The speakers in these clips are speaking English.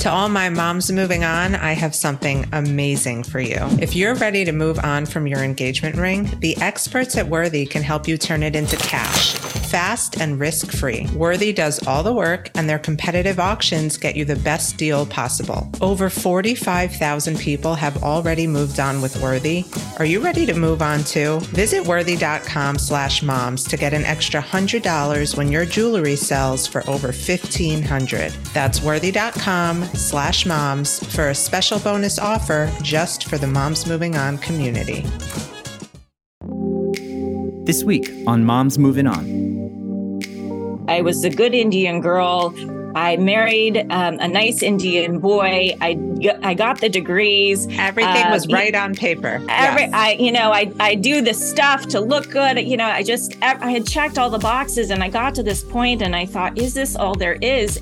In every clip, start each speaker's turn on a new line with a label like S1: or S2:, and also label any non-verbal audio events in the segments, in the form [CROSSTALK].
S1: To all my moms moving on, I have something amazing for you. If you're ready to move on from your engagement ring, the experts at Worthy can help you turn it into cash, fast and risk free. Worthy does all the work, and their competitive auctions get you the best deal possible. Over 45,000 people have already moved on with Worthy. Are you ready to move on too? Visit worthy.com slash moms to get an extra $100 when your jewelry sells for over 1500 That's worthy.com slash moms for a special bonus offer just for the Moms Moving On community.
S2: This week on Moms Moving On.
S3: I was a good Indian girl. I married um, a nice Indian boy. I, I got the degrees.
S1: Everything uh, was right on paper.
S3: Every, yes. I, you know, I, I do the stuff to look good. You know, I just, I had checked all the boxes and I got to this point and I thought, is this all there is?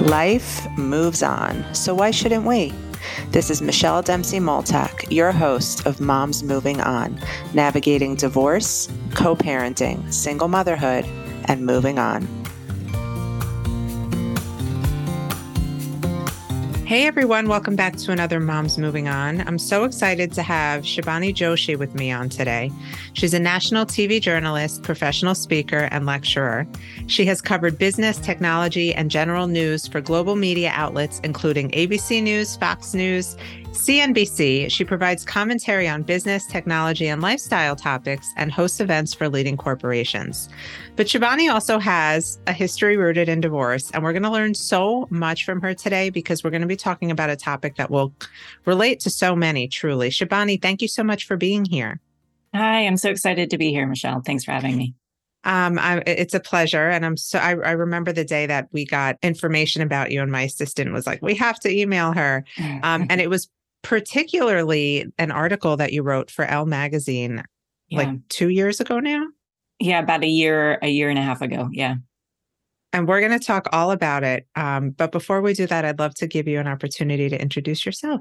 S1: Life moves on, so why shouldn't we? This is Michelle Dempsey Multack, your host of Moms Moving On, navigating divorce, co parenting, single motherhood, and moving on. Hey everyone, welcome back to another Moms Moving On. I'm so excited to have Shibani Joshi with me on today. She's a national TV journalist, professional speaker, and lecturer. She has covered business, technology, and general news for global media outlets, including ABC News, Fox News, CNBC, she provides commentary on business, technology, and lifestyle topics and hosts events for leading corporations. But Shibani also has a history rooted in divorce, and we're going to learn so much from her today because we're going to be talking about a topic that will relate to so many, truly. Shibani, thank you so much for being here.
S3: Hi, I'm so excited to be here, Michelle. Thanks for having me.
S1: Um, I, it's a pleasure, and I'm so. I, I, remember the day that we got information about you, and my assistant was like, "We have to email her," [LAUGHS] um, and it was particularly an article that you wrote for Elle magazine yeah. like 2 years ago now.
S3: Yeah, about a year a year and a half ago. Yeah.
S1: And we're going to talk all about it. Um, but before we do that, I'd love to give you an opportunity to introduce yourself.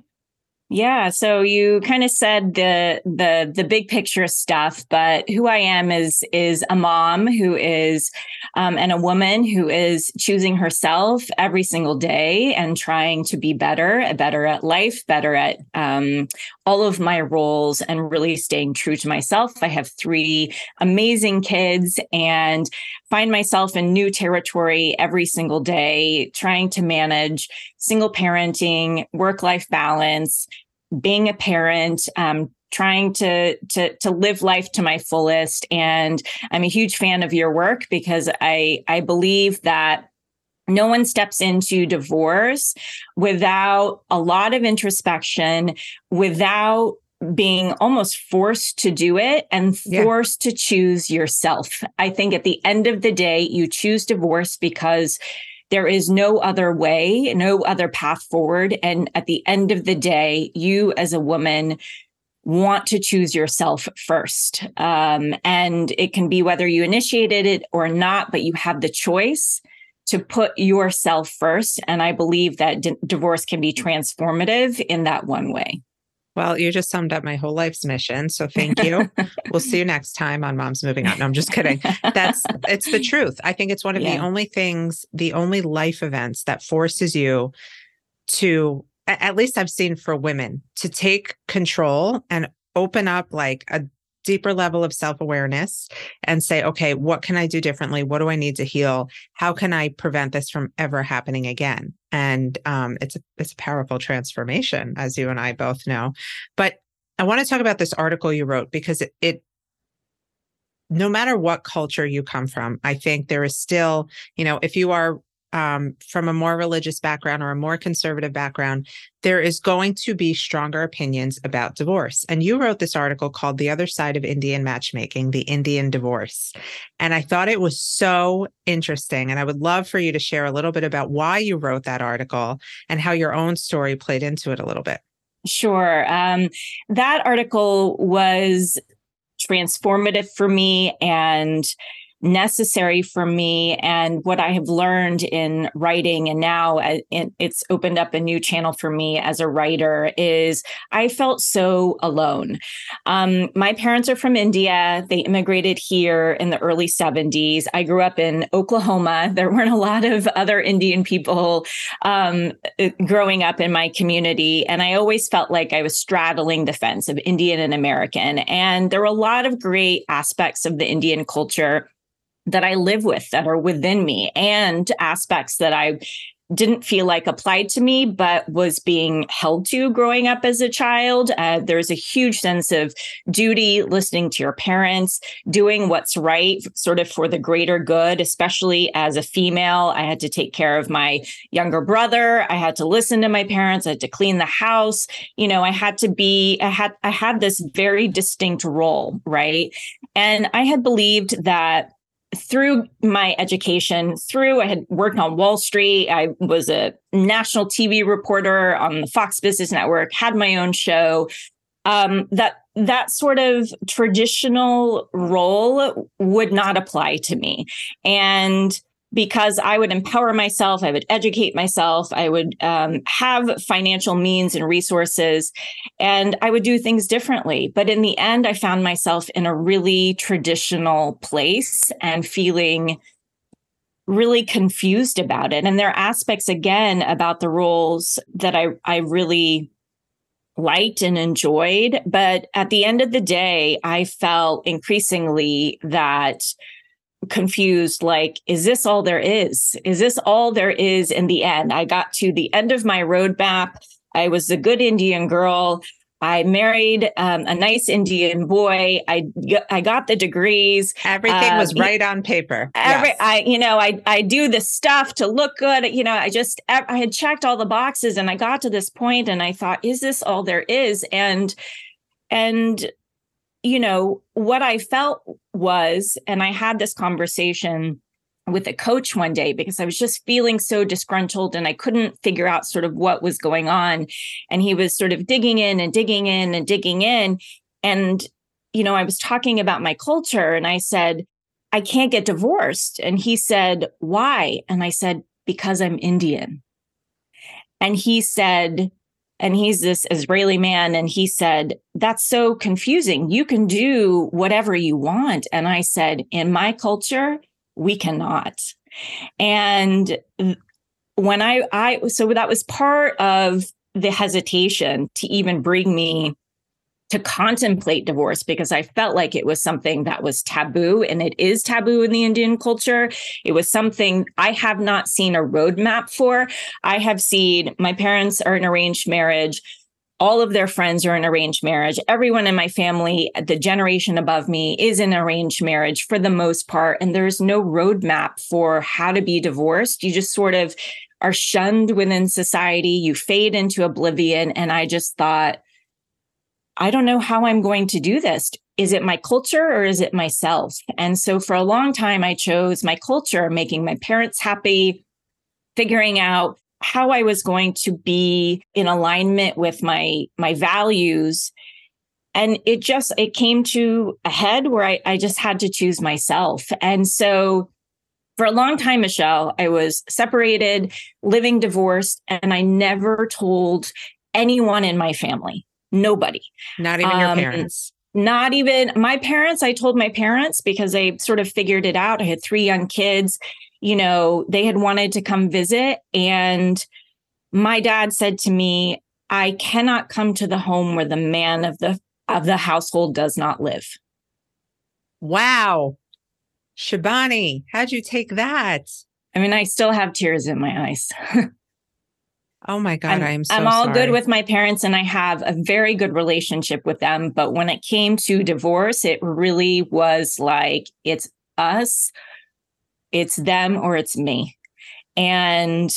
S3: Yeah, so you kind of said the the the big picture stuff, but who I am is is a mom who is um, and a woman who is choosing herself every single day and trying to be better, better at life, better at um, all of my roles, and really staying true to myself. I have three amazing kids and find myself in new territory every single day, trying to manage single parenting, work life balance being a parent, um, trying to to to live life to my fullest and i'm a huge fan of your work because i i believe that no one steps into divorce without a lot of introspection without being almost forced to do it and forced yeah. to choose yourself i think at the end of the day you choose divorce because there is no other way, no other path forward. And at the end of the day, you as a woman want to choose yourself first. Um, and it can be whether you initiated it or not, but you have the choice to put yourself first. And I believe that d- divorce can be transformative in that one way.
S1: Well, you just summed up my whole life's mission. So thank you. [LAUGHS] we'll see you next time on Moms Moving On. No, I'm just kidding. That's [LAUGHS] it's the truth. I think it's one of yeah. the only things, the only life events that forces you to at least I've seen for women to take control and open up like a deeper level of self awareness and say, okay, what can I do differently? What do I need to heal? How can I prevent this from ever happening again? And um, it's a it's a powerful transformation, as you and I both know. But I want to talk about this article you wrote because it, it no matter what culture you come from, I think there is still, you know, if you are um, from a more religious background or a more conservative background, there is going to be stronger opinions about divorce. And you wrote this article called The Other Side of Indian Matchmaking, the Indian Divorce. And I thought it was so interesting. And I would love for you to share a little bit about why you wrote that article and how your own story played into it a little bit.
S3: Sure. Um, that article was transformative for me and necessary for me and what I have learned in writing and now uh, it's opened up a new channel for me as a writer is I felt so alone. Um, my parents are from India. They immigrated here in the early 70s. I grew up in Oklahoma. [LAUGHS] There weren't a lot of other Indian people um, uh, growing up in my community. And I always felt like I was straddling the fence of Indian and American. And there were a lot of great aspects of the Indian culture that I live with that are within me and aspects that I didn't feel like applied to me, but was being held to growing up as a child. Uh, there's a huge sense of duty, listening to your parents, doing what's right, sort of for the greater good, especially as a female. I had to take care of my younger brother. I had to listen to my parents. I had to clean the house. You know, I had to be, I had, I had this very distinct role, right? And I had believed that through my education, through I had worked on Wall Street, I was a national TV reporter on the Fox Business Network, had my own show. Um, that that sort of traditional role would not apply to me, and because I would empower myself, I would educate myself, I would um, have financial means and resources, and I would do things differently. But in the end, I found myself in a really traditional place and feeling really confused about it. And there are aspects, again, about the roles that I, I really liked and enjoyed. But at the end of the day, I felt increasingly that confused like is this all there is? Is this all there is in the end? I got to the end of my roadmap. I was a good indian girl. I married um, a nice indian boy. I i got the degrees.
S1: Everything was um, right on paper.
S3: every yes. i you know i i do the stuff to look good. You know i just i had checked all the boxes and i got to this point and i thought is this all there is? And and you know, what I felt was, and I had this conversation with a coach one day because I was just feeling so disgruntled and I couldn't figure out sort of what was going on. And he was sort of digging in and digging in and digging in. And, you know, I was talking about my culture and I said, I can't get divorced. And he said, Why? And I said, Because I'm Indian. And he said, and he's this Israeli man. And he said, That's so confusing. You can do whatever you want. And I said, In my culture, we cannot. And when I, I, so that was part of the hesitation to even bring me to contemplate divorce because I felt like it was something that was taboo and it is taboo in the Indian culture. It was something I have not seen a roadmap for. I have seen my parents are in arranged marriage. All of their friends are in arranged marriage. Everyone in my family, the generation above me, is in arranged marriage for the most part. And there's no roadmap for how to be divorced. You just sort of are shunned within society. You fade into oblivion. And I just thought, I don't know how I'm going to do this. Is it my culture or is it myself? And so for a long time, I chose my culture, making my parents happy, figuring out how I was going to be in alignment with my my values. And it just it came to a head where I, I just had to choose myself. And so for a long time, Michelle, I was separated, living divorced, and I never told anyone in my family Nobody.
S1: Not even um, your parents.
S3: Not even my parents. I told my parents because they sort of figured it out. I had three young kids. You know, they had wanted to come visit. And my dad said to me, I cannot come to the home where the man of the of the household does not live.
S1: Wow. Shibani, how'd you take that?
S3: I mean, I still have tears in my eyes. [LAUGHS]
S1: Oh my God, I'm, I am so
S3: I'm all
S1: sorry.
S3: good with my parents and I have a very good relationship with them. But when it came to divorce, it really was like it's us, it's them, or it's me. And,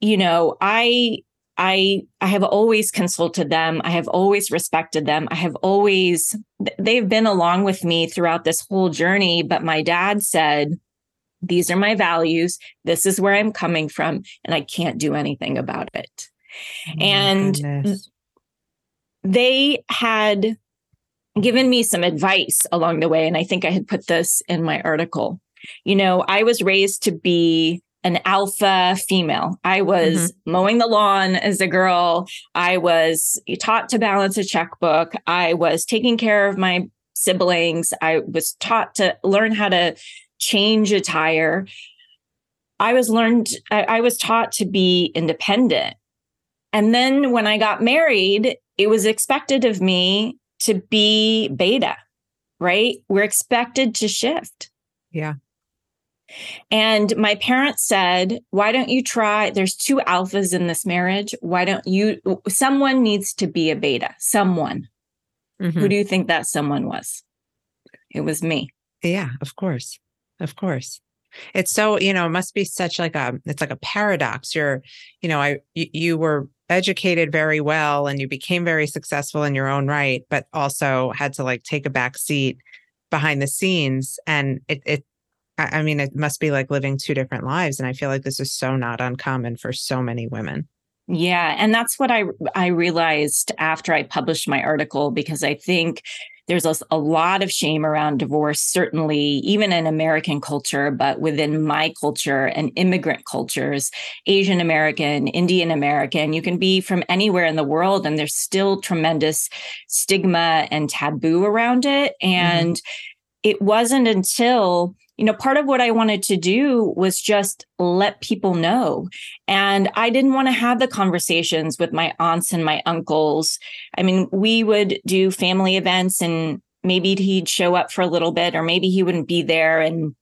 S3: you know, I I I have always consulted them. I have always respected them. I have always they've been along with me throughout this whole journey. But my dad said, these are my values. This is where I'm coming from, and I can't do anything about it. Oh and goodness. they had given me some advice along the way. And I think I had put this in my article. You know, I was raised to be an alpha female. I was mm-hmm. mowing the lawn as a girl. I was taught to balance a checkbook. I was taking care of my siblings. I was taught to learn how to change a tire. I was learned I, I was taught to be independent. And then when I got married, it was expected of me to be beta, right? We're expected to shift.
S1: Yeah.
S3: And my parents said, Why don't you try? There's two alphas in this marriage. Why don't you? Someone needs to be a beta. Someone. Mm-hmm. Who do you think that someone was? It was me.
S1: Yeah, of course. Of course. It's so, you know, it must be such like a, it's like a paradox. You're, you know, I, you, were educated very well and you became very successful in your own right, but also had to like take a back seat behind the scenes. And it, it, I mean, it must be like living two different lives. And I feel like this is so not uncommon for so many women.
S3: Yeah, and that's what I I realized after I published my article because I think there's a, a, lot of shame around divorce certainly even in American culture but within my culture and immigrant cultures Asian American, Indian American, you can be from anywhere in the world and there's still tremendous stigma and taboo around it mm-hmm. and mm-hmm. it wasn't until you know, part of what I wanted to do was just let people know. And I didn't want to have the conversations with my aunts and my uncles. I mean, we would do family events and maybe he'd show up for a little bit or maybe he wouldn't be there. And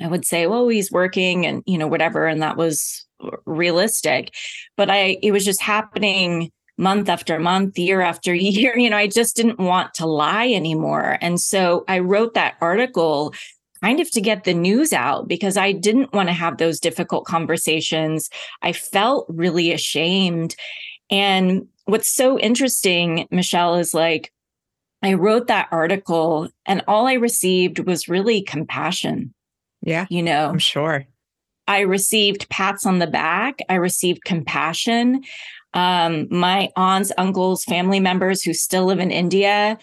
S3: I would say, well, he's working and, you know, whatever. And that was realistic. But I, it was just happening month after month, year after [LAUGHS] year. You know, I just didn't want to lie anymore. And so I wrote that article kind of to get the news out because I didn't want to have those difficult conversations. I felt really ashamed. And what's so interesting, Michelle, is like, I wrote that article and all I received was really compassion.
S1: Yeah.
S3: You know,
S1: I'm sure.
S3: I received pats on the back. I received compassion. Um, my aunts, uncles, family members who still live in India,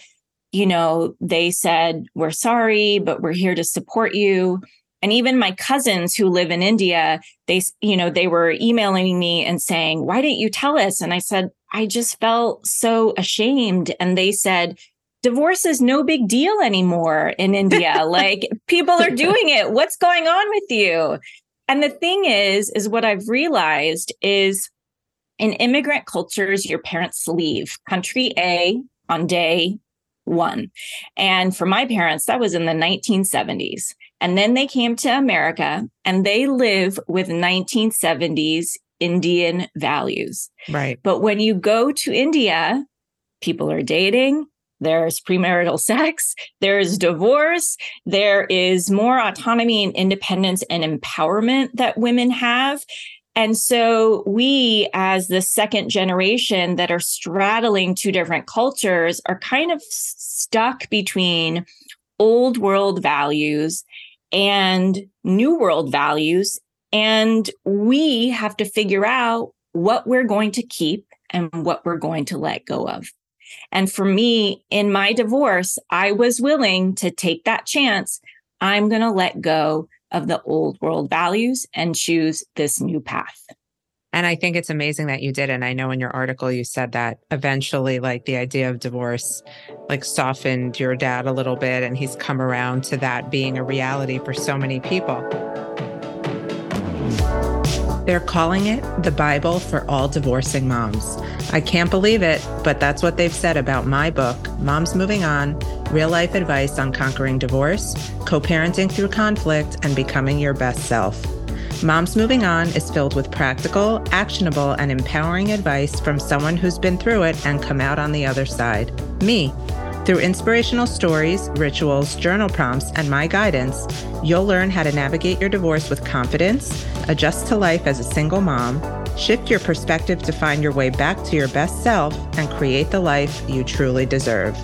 S3: you know, they said, We're sorry, but we're here to support you. And even my cousins who live in India, they, you know, they were emailing me and saying, Why didn't you tell us? And I said, I just felt so ashamed. And they said, Divorce is no big deal anymore in [LAUGHS] India. like people are doing it. What's going on with you? And the thing is, is what I've realized is in immigrant cultures, your parents leave country A on day one. And for my parents, that was in the 1970s. And then they came to America and they live with 1970s Indian values.
S1: Right.
S3: But when you go to India, people are dating, there's premarital [LAUGHS] sex, there's divorce, there is more autonomy and independence and empowerment that women have. And so we, as the second generation that are straddling two different cultures, are kind of stuck between old world values and new world values. And we have to figure out what we're going to keep and what we're going to let go of. And for me, in my divorce, I was willing to take that chance. I'm going to let go of the old world values and choose this new path.
S1: And I think it's amazing that you did. And I know in your article you said that eventually, like the idea of divorce, like softened your dad a little bit, and he's come around to that being a reality for so many people. They're calling it the Bible for all divorcing moms. I can't believe it, but that's what they've said about my book, Moms Moving On Real Life Advice on Conquering Divorce, Co parenting through conflict, and becoming your best self. Moms Moving On is filled with practical, actionable, and empowering advice from someone who's been through it and come out on the other side me. Through inspirational stories, rituals, journal prompts, and my guidance, you'll learn how to navigate your divorce with confidence, adjust to life as a single mom, shift your perspective to find your way back to your best self, and create the life you truly deserve.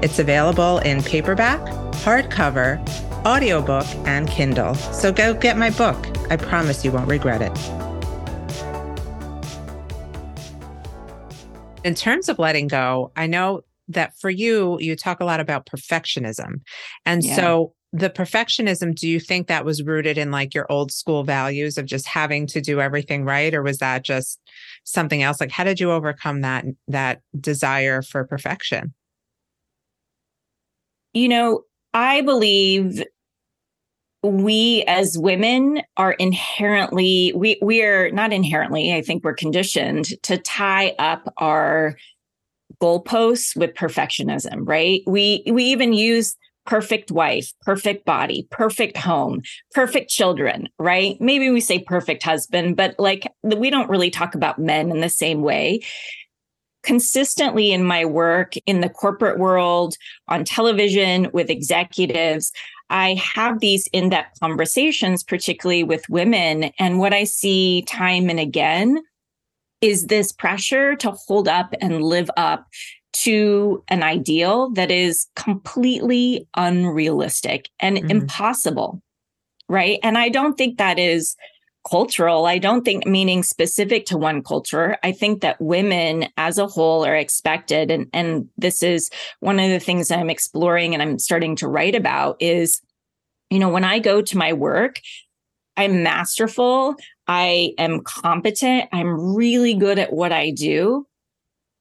S1: It's available in paperback, hardcover, audiobook, and Kindle. So go get my book. I promise you won't regret it. In terms of letting go, I know that for you, you talk a lot about perfectionism. And yeah. so the perfectionism, do you think that was rooted in like your old school values of just having to do everything right? Or was that just something else? Like how did you overcome that that desire for perfection?
S3: You know, I believe we as women are inherently we we are not inherently i think we're conditioned to tie up our goalposts with perfectionism right we we even use perfect wife perfect body perfect home perfect children right maybe we say perfect husband but like we don't really talk about men in the same way consistently in my work in the corporate world on television with executives I have these in depth conversations, particularly with women. And what I see time and again is this pressure to hold up and live up to an ideal that is completely unrealistic and mm-hmm. impossible. Right. And I don't think that is cultural. I don't think meaning specific to one culture. I think that women as a whole are expected. And, and this is one of the things I'm exploring and I'm starting to write about is, you know, when I go to my work, I'm masterful. I am competent. I'm really good at what I do.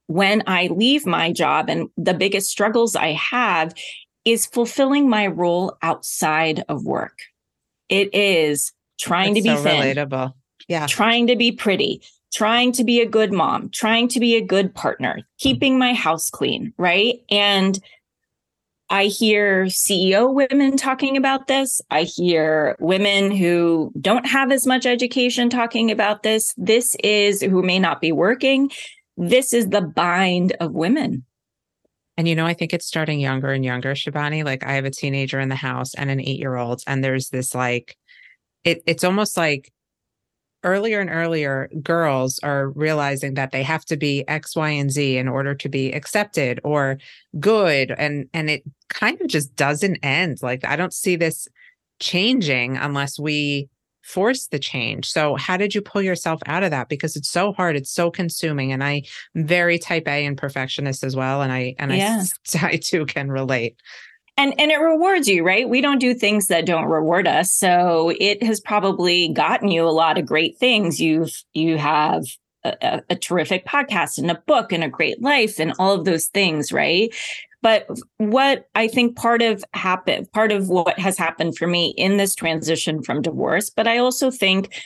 S3: When I leave my job, and the biggest struggles I have is fulfilling my role outside of work. It is trying That's to be so thin,
S1: relatable. Yeah.
S3: Trying to be pretty, trying to be a good mom, trying to be a good partner, keeping my house clean, right? And I hear CEO women talking about this. I hear women who don't have as much education talking about this. This is who may not be working. This is the bind of women.
S1: And you know, I think it's starting younger and younger, Shibani. Like I have a teenager in the house and an eight year old, and there's this like it, it's almost like earlier and earlier girls are realizing that they have to be x y and z in order to be accepted or good and and it kind of just doesn't end. Like i don't see this changing unless we force the change. So how did you pull yourself out of that? Because it's so hard it's so consuming and i am very type a and perfectionist as well and i and yeah. I, [LAUGHS] I too can relate
S3: and and it rewards you right? We don't do things that don't reward us. So it has probably gotten you a lot of great things. You've you have a, a, terrific podcast and a book and a great life and all of those things right? But what i think part of happen part of what has happened for me in this transition from divorce but i also think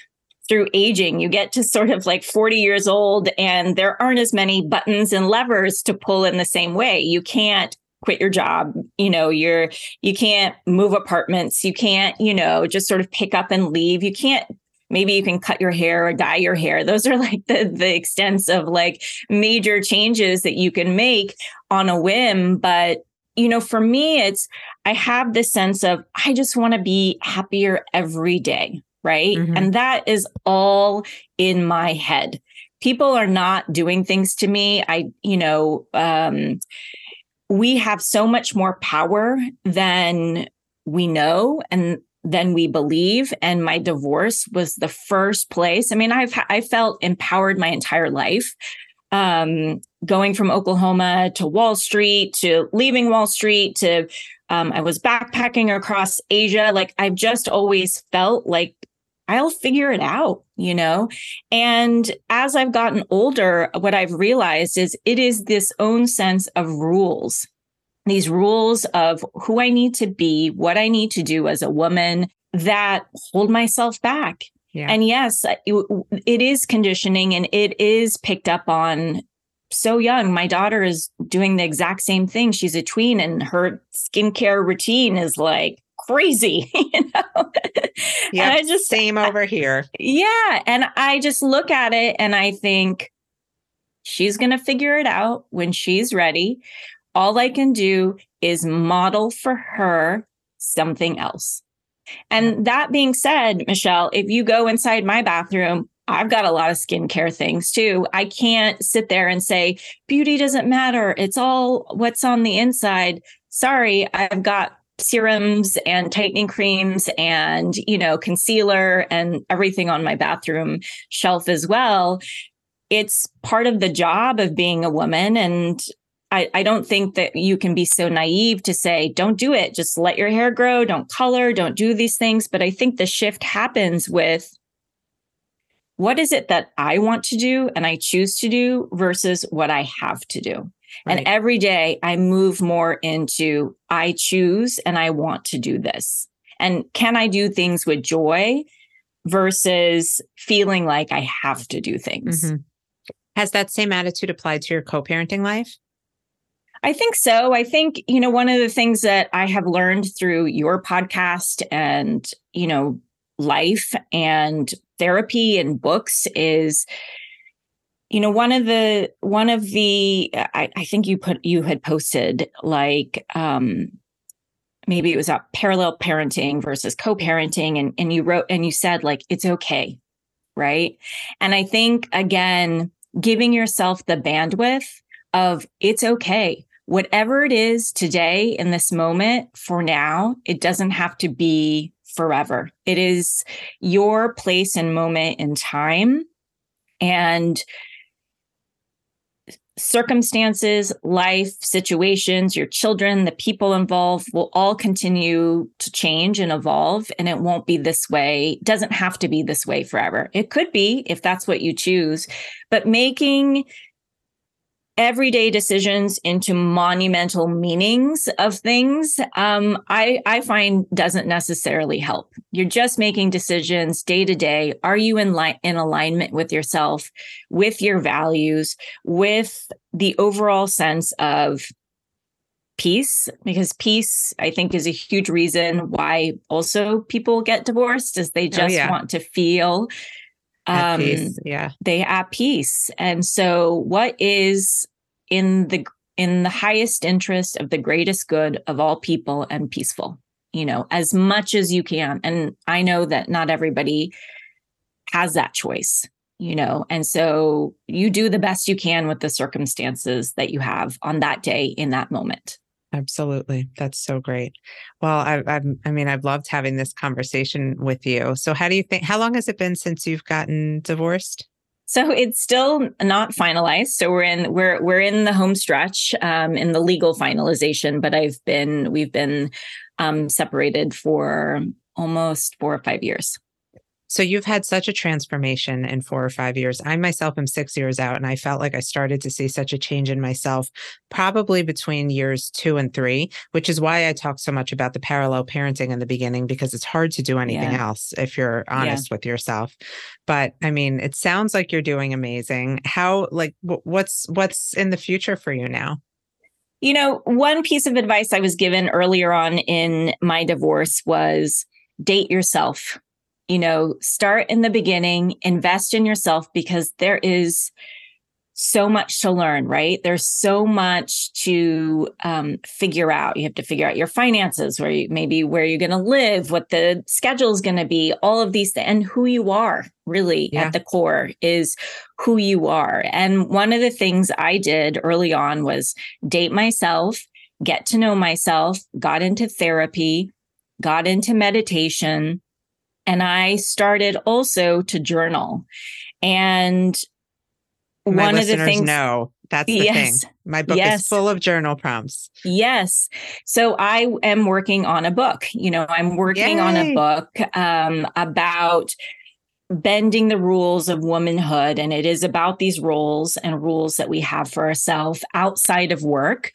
S3: through aging you get to sort of like 40 years old and there aren't as many buttons and levers to pull in the same way. You can't quit your job you know you're you can't move apartments you can't you know just sort of pick up and leave. You can't maybe you can cut your hair or dye your hair. Those are [LAUGHS] like the the extents of like major changes that you can make on a whim. But you know for me it's i have this sense of i just want to be happier every day right? Mm-hmm. and that is all in my head. People are not doing things to me. I you know um we have so much more power than we know and than we believe. And my divorce was the first place. I mean i've i felt empowered my entire life um, going from oklahoma to wall street to leaving wall street to um, i was backpacking across asia. Like i've just always felt like I'll figure it out, you know? And as I've gotten older, what I've realized is it is this own sense of rules, these rules of who I need to be, what I need to do as a woman that hold myself back. Yeah. And yes, it, it is conditioning and it is picked up on so young. My daughter is doing the exact same thing. She's a tween and her skincare routine is like crazy, [LAUGHS] you know?
S1: Yeah. I just same over here.
S3: Yeah. And I just look at it and I think she's going to figure it out when she's ready. All I can do is model for her something else. And that being said, Michelle, if you go inside my bathroom, I've got a lot of skincare things too. I can't sit there and say beauty doesn't matter. It's all what's on the inside. Sorry, I've got serums and tightening creams and you know concealer and everything on my bathroom shelf as well it's part of the job of being a woman and I, I don't think that you can be so naive to say, don't do it. Just let your hair grow. Don't color. Don't do these things. But I think the shift happens with what is it that I want to do and I choose to do versus what I have to do. Right. And every day I move more into I choose and I want to do this. And can I do things with joy versus feeling like I have to do things? Mm-hmm.
S1: Has that same attitude applied to your co parenting life?
S3: I think so. I think, you know, one of the things that I have learned through your podcast and, you know, life and therapy and books is you know one of the one of the I, I think you put you had posted like um maybe it was about parallel parenting versus co-parenting and and you wrote and you said like it's okay right and i think again giving yourself the bandwidth of it's okay whatever it is today in this moment for now it doesn't have to be forever. It is your place and moment in time. And circumstances, life, situations, your children, the people involved will all continue to change and evolve. And it won't be this way, it doesn't have to be this way forever. It could be if that's what you choose, but making everyday decisions into monumental meanings of things um, I, I find doesn't necessarily help. You're just making decisions day to day. Are you in line in alignment with yourself with your values with the overall sense of peace? Because peace i think is a huge reason why also people get divorced is they oh, just oh, yeah. want to feel
S1: um, peace, yeah.
S3: they at peace. And so what is in the in the highest interest of the greatest good of all people and peaceful you know as much as you can. And i know that not everybody has that choice you know and so you do the best you can with the circumstances that you have on that day in that moment
S1: Absolutely. That's so great. Well, I, i I mean, I've loved having this conversation with you. So, how do you think, how long has it been since you've gotten divorced?
S3: So it's still not finalized. So we're in we're we're in the home stretch um, in the legal finalization. But I've been we've been um, separated for almost four or five years.
S1: So you've had such a transformation in four or five years. I myself am six years out, and I felt like I started to see such a change in myself probably between years two and three, which is why I talk so much about the parallel parenting in the beginning because it's hard to do anything yeah. else if you're honest yeah. with yourself. But I mean, it sounds like you're doing amazing. How like what's what's in the future for you now?
S3: You know, one piece of advice I was given earlier on in my divorce was date yourself you know, start in the beginning, invest in yourself because there is so much to learn, right? There's so much to um, figure out. You have to figure out your finances, where you maybe where you're going to live, what the schedule is going to be, all of these things, and who you are really yeah. at the core is who you are. And one of the things I did early on was date myself, get to know myself, got into therapy, got into meditation, and I started also to journal. And
S1: My one of the things know that's the yes, thing. My book yes. is full of journal prompts.
S3: Yes. So I am working on a book. You know, I'm working Yay. on a book um, about bending the rules of womanhood. And it is about these roles and rules that we have for ourselves outside of work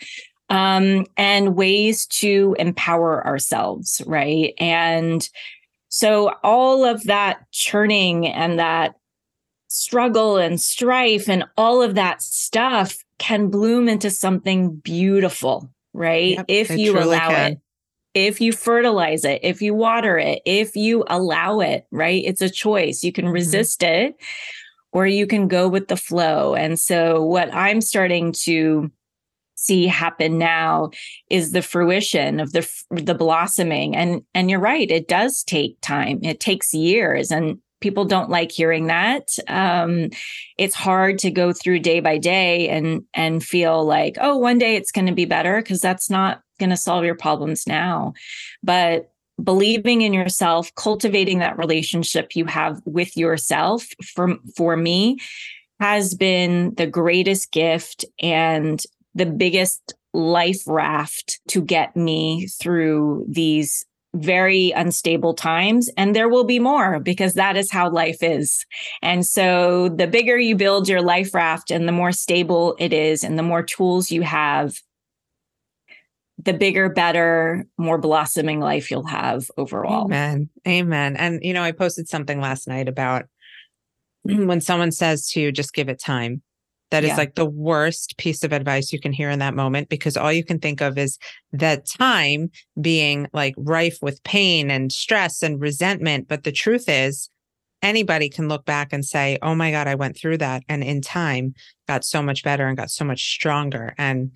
S3: um, and ways to empower ourselves. Right. And so all of that churning and that struggle and strife and all of that stuff can bloom into something beautiful, right? Yep, if you allow can. it. If you fertilize it, if you water it, if you allow it, right? It's a choice. You can mm-hmm. resist it or you can go with the flow. And so, what I'm starting to see happen now is the fruition of the the blossoming. And and you're right it does take time. It takes years and people don't like hearing that. Um, it's hard to go through day by day and and feel like oh one day it's going to be better because that's not going to solve your problems now. But believing in yourself cultivating that relationship you have with yourself for for me has been the greatest gift and the biggest life raft to get me through these very unstable times and there will be more because that is how life is. And so the bigger you build your life raft and the more stable it is and the more tools you have the bigger, better, more blossoming life you'll have overall.
S1: Amen. Amen. And, you know, I posted something last night about [CLEARS THROAT] when someone says to you, just give it time. That yeah. is like the worst piece of advice you can hear in that moment because all you can think of is that time being like rife with pain and stress and resentment. But the truth is, anybody can look back and say, oh my God, I went through that. And in time, got so much better and got so much stronger. And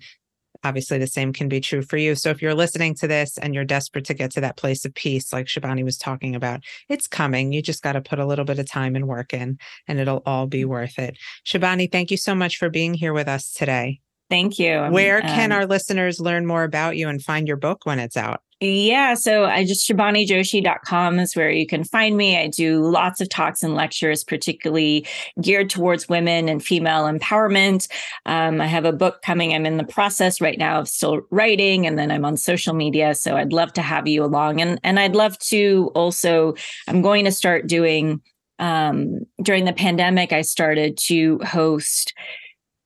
S1: obviously the same can be true for you. So if you're listening to this and you're desperate to get to that place of peace, like Shibani was talking about, it's coming. You just got to put a little bit of time and work in, and it'll all be mm. worth it. Shibani, thank you so much for being here with us today.
S3: Thank you.
S1: Where can um, our listeners learn more about you and find your book when it's out?
S3: Yeah. So I just ShibaniJoshi.com is where you can find me. I do lots of talks and lectures, particularly geared towards women and female empowerment. Um, I have a book coming. I'm in the process right now of still writing, and then I'm on social media. So I'd love to have you along. And, and I'd love to also, I'm going to start doing um, during the pandemic, I started to host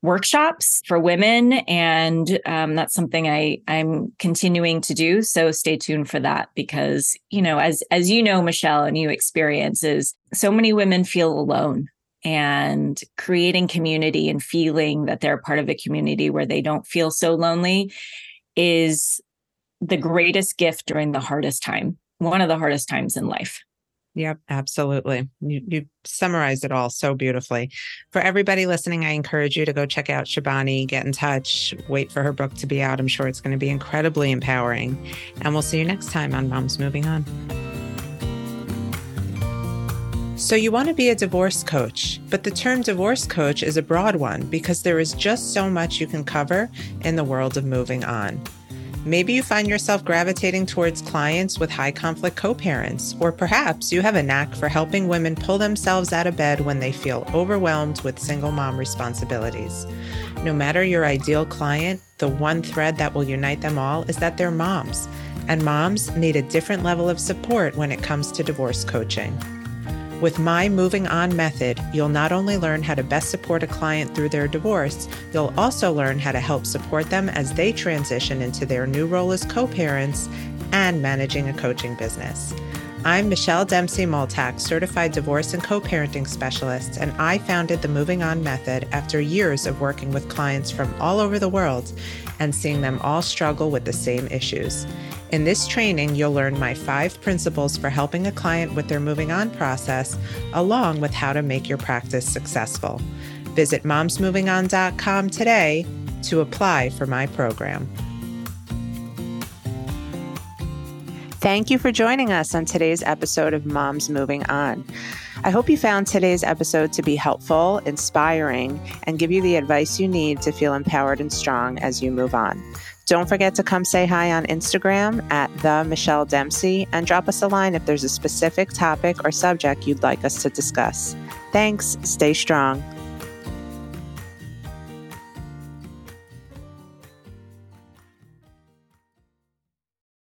S3: workshops for women and um, that's something i i'm continuing to do so stay tuned for that because you know as as you know michelle and you experience is so many women feel alone and creating community and feeling that they're part of a community where they don't feel so lonely is the greatest gift during the hardest time one of the hardest times in life
S1: Yep, absolutely. You, you summarized it all so beautifully. For everybody listening, I encourage you to go check out Shibani, get in touch, wait for her book to be out. I'm sure it's going to be incredibly empowering. And we'll see you next time on Moms Moving On. So, you want to be a divorce coach, but the term divorce coach is a broad one because there is just so much you can cover in the world of moving on. Maybe you find yourself gravitating towards clients with high conflict co parents, or perhaps you have a knack for helping women pull themselves out of bed when they feel overwhelmed with single mom responsibilities. No matter your ideal client, the one thread that will unite them all is that they're moms, and moms need a different level of support when it comes to divorce coaching. With my Moving On method, you'll not only learn how to best support a client through their divorce, you'll also learn how to help support them as they transition into their new role as co parents and managing a coaching business. I'm Michelle Dempsey Multack, certified divorce and co parenting specialist, and I founded the Moving On Method after years of working with clients from all over the world and seeing them all struggle with the same issues. In this training, you'll learn my five principles for helping a client with their moving on process, along with how to make your practice successful. Visit momsmovingon.com today to apply for my program. Thank you for joining us on today's episode of Moms Moving On. I hope you found today's episode to be helpful, inspiring, and give you the advice you need to feel empowered and strong as you move on. Don't forget to come say hi on Instagram at the Michelle Dempsey and drop us a line if there's a specific topic or subject you'd like us to discuss. Thanks. Stay strong.